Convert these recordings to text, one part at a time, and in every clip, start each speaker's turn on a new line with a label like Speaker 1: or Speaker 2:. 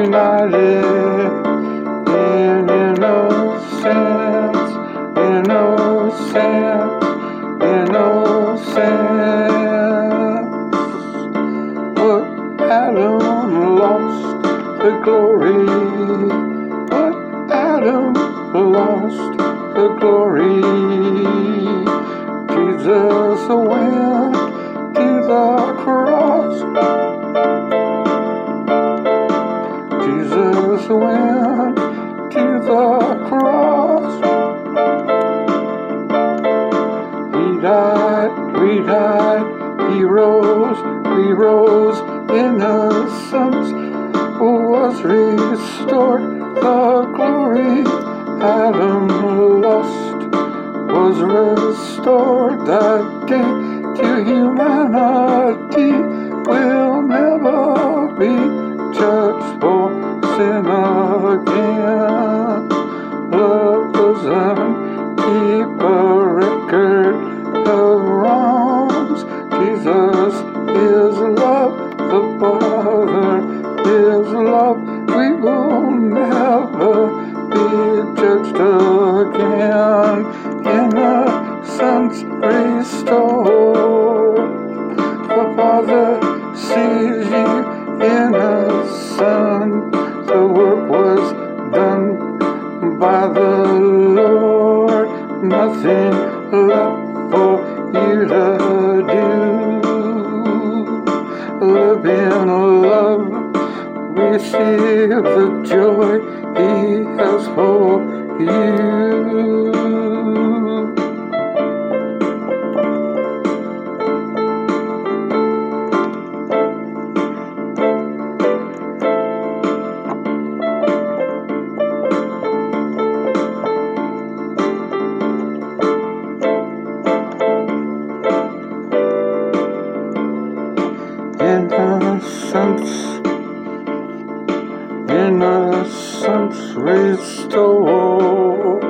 Speaker 1: united in innocence, innocence, innocence. What Adam lost the glory, but Adam lost the glory. Jesus went restored, the glory Adam lost was restored, that gain to humanity will never be judged for sin again. Love doesn't keep a record of wrongs. Jesus is love, again. Innocence restored. The Father sees you innocent. The work was done by the Lord. Nothing left for you to do. Live in love. Receive the joy innocence restored.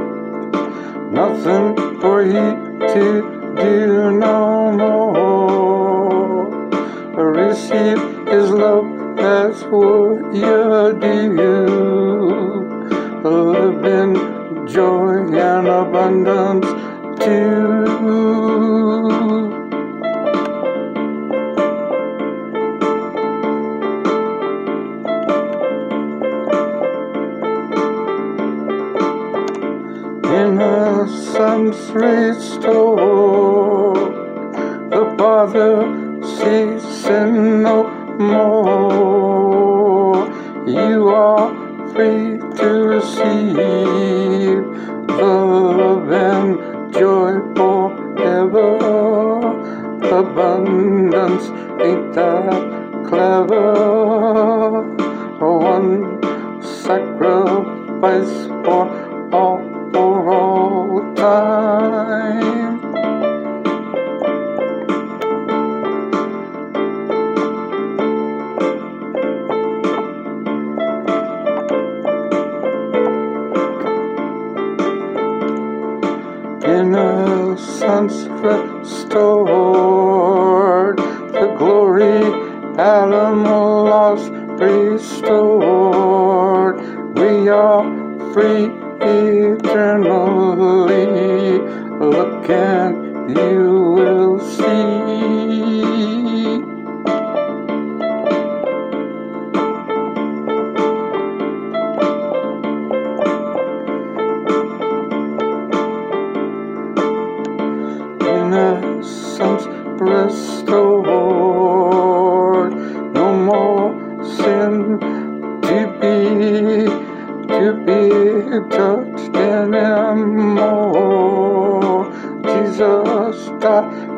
Speaker 1: Nothing for you to do no more. Receive His love, that's what you do. Live in joy and abundance too. Innocence restored. The Father sees sin no more. Restored, the glory Adam lost restored. We are free eternally. Look and you will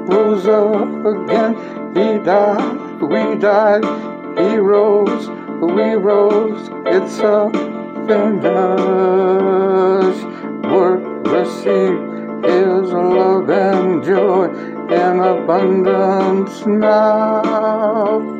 Speaker 1: rose again. He died, we died. He rose, we rose. It's a finished work. Receive His love and joy in abundance now.